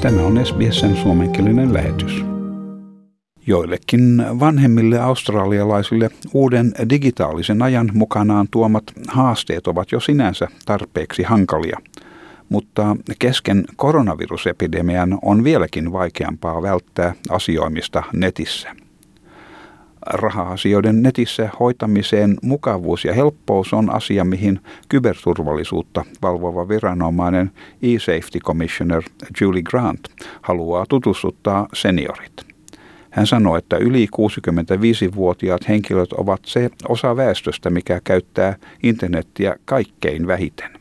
Tämä on SBSn suomenkielinen lähetys. Joillekin vanhemmille australialaisille uuden digitaalisen ajan mukanaan tuomat haasteet ovat jo sinänsä tarpeeksi hankalia, mutta kesken koronavirusepidemian on vieläkin vaikeampaa välttää asioimista netissä raha-asioiden netissä hoitamiseen mukavuus ja helppous on asia, mihin kyberturvallisuutta valvova viranomainen e-Safety Commissioner Julie Grant haluaa tutustuttaa seniorit. Hän sanoi, että yli 65-vuotiaat henkilöt ovat se osa väestöstä, mikä käyttää internettiä kaikkein vähiten.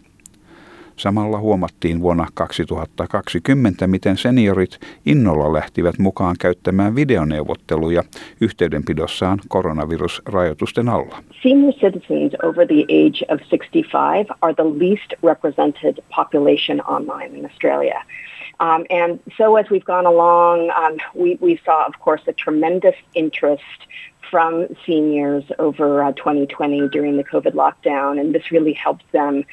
Samalla huomattiin vuonna 2020, miten seniorit innolla lähtivät mukaan käyttämään videoneuvotteluja yhteydenpidossaan koronavirusrajoitusten alla. Senior citizens over the age of 65 are the least represented population online in Australia. Um, and so as we've gone along, um, we, we saw, of course, a tremendous interest from seniors over uh, 2020 during the COVID lockdown, and this really helped them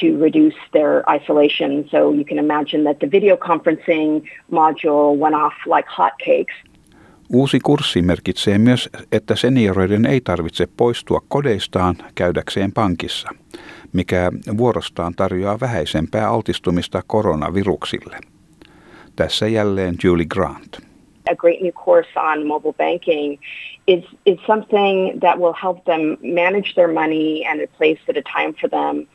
to reduce their isolation. So you can imagine that the video conferencing module went off like hotcakes. Uusi kurssi merkitsee myös, että senioreiden ei tarvitse poistua kodeistaan käydäkseen pankissa, mikä vuorostaan tarjoaa vähäisempää altistumista koronaviruksille. Tässä jälleen Julie Grant. A great new course on mobile banking is, is something that will help them manage their money and a place at a time for them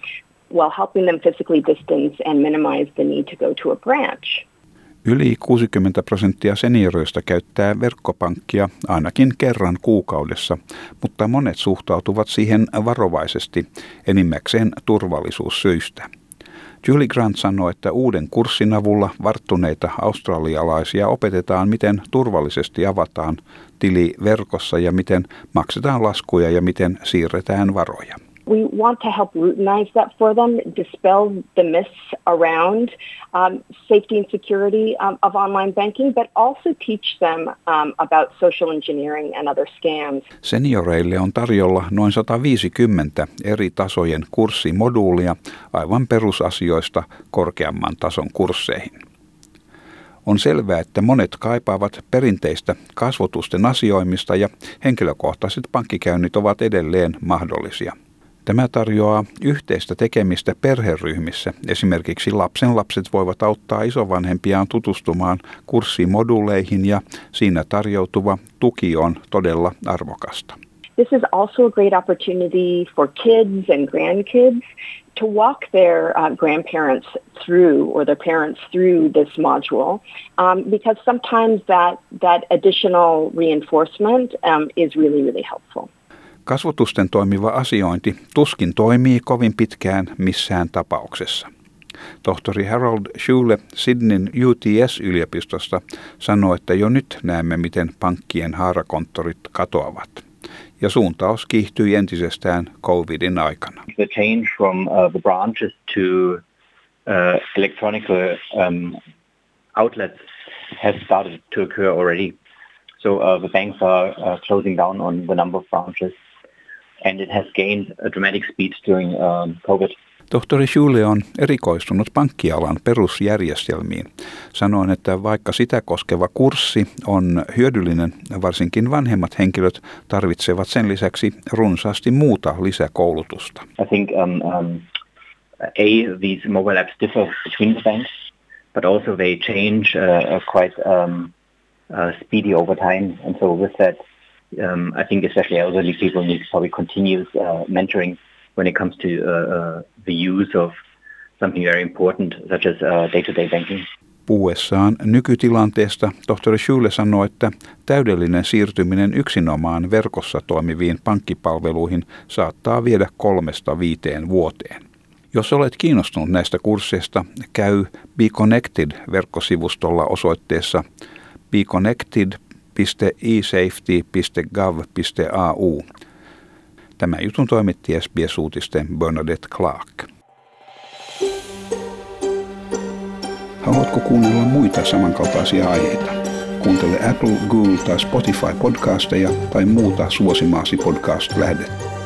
while helping them physically distance and minimize the need to go to a branch. Yli 60 prosenttia senioreista käyttää verkkopankkia ainakin kerran kuukaudessa, mutta monet suhtautuvat siihen varovaisesti enimmäkseen turvallisuussyistä. Julie Grant sanoi, että uuden kurssin avulla varttuneita australialaisia opetetaan, miten turvallisesti avataan tili verkossa ja miten maksetaan laskuja ja miten siirretään varoja. We want to help routinize that for them, dispel the myths around um, safety and security um, of online banking, but also teach them um, about social engineering and other scams. Senioreille on tarjolla noin 150 eri tasojen kurssimoduulia aivan perusasioista korkeamman tason kursseihin. On selvää, että monet kaipaavat perinteistä kasvotusten asioimista ja henkilökohtaiset pankkikäynnit ovat edelleen mahdollisia – Tämä tarjoaa yhteistä tekemistä perheryhmissä. Esimerkiksi lapsen lapset voivat auttaa isovanhempiaan tutustumaan kurssimoduleihin ja siinä tarjoutuva tuki on todella arvokasta. This is also a great opportunity for kids and grandkids to walk their uh, grandparents through or their parents through this module um, because sometimes that, that additional reinforcement um, is really, really helpful. Kasvotusten toimiva asiointi tuskin toimii kovin pitkään missään tapauksessa. Tohtori Harold Schule Sydneyn UTS-yliopistosta sanoi, että jo nyt näemme, miten pankkien haarakonttorit katoavat. Ja suuntaus kiihtyi entisestään COVIDin aikana. The change from uh, the branches to uh, electronic um, outlets has started to occur already. So uh, the banks are uh, closing down on the number of branches and it has gained a dramatic speed during um, COVID. Tohtori Schule on erikoistunut pankkialan perusjärjestelmiin. Sanoin, että vaikka sitä koskeva kurssi on hyödyllinen, varsinkin vanhemmat henkilöt tarvitsevat sen lisäksi runsaasti muuta lisäkoulutusta. I think um, um, A, these mobile apps differ between the banks, but also they change uh, quite um, uh, speedy over time. And so with that, um, I think especially elderly people need probably continuous uh, mentoring when it comes to uh, uh, the use of something very important such as uh, day-to-day banking. Puhuessaan nykytilanteesta tohtori Schule sanoi, että täydellinen siirtyminen yksinomaan verkossa toimiviin pankkipalveluihin saattaa viedä kolmesta viiteen vuoteen. Jos olet kiinnostunut näistä kursseista, käy Be Connected-verkkosivustolla osoitteessa beconnected.com www.esafety.gov.au. Tämä jutun toimitti SBS-uutisten Bernadette Clark. Haluatko kuunnella muita samankaltaisia aiheita? Kuuntele Apple, Google tai Spotify podcasteja tai muuta suosimaasi podcast-lähdettä.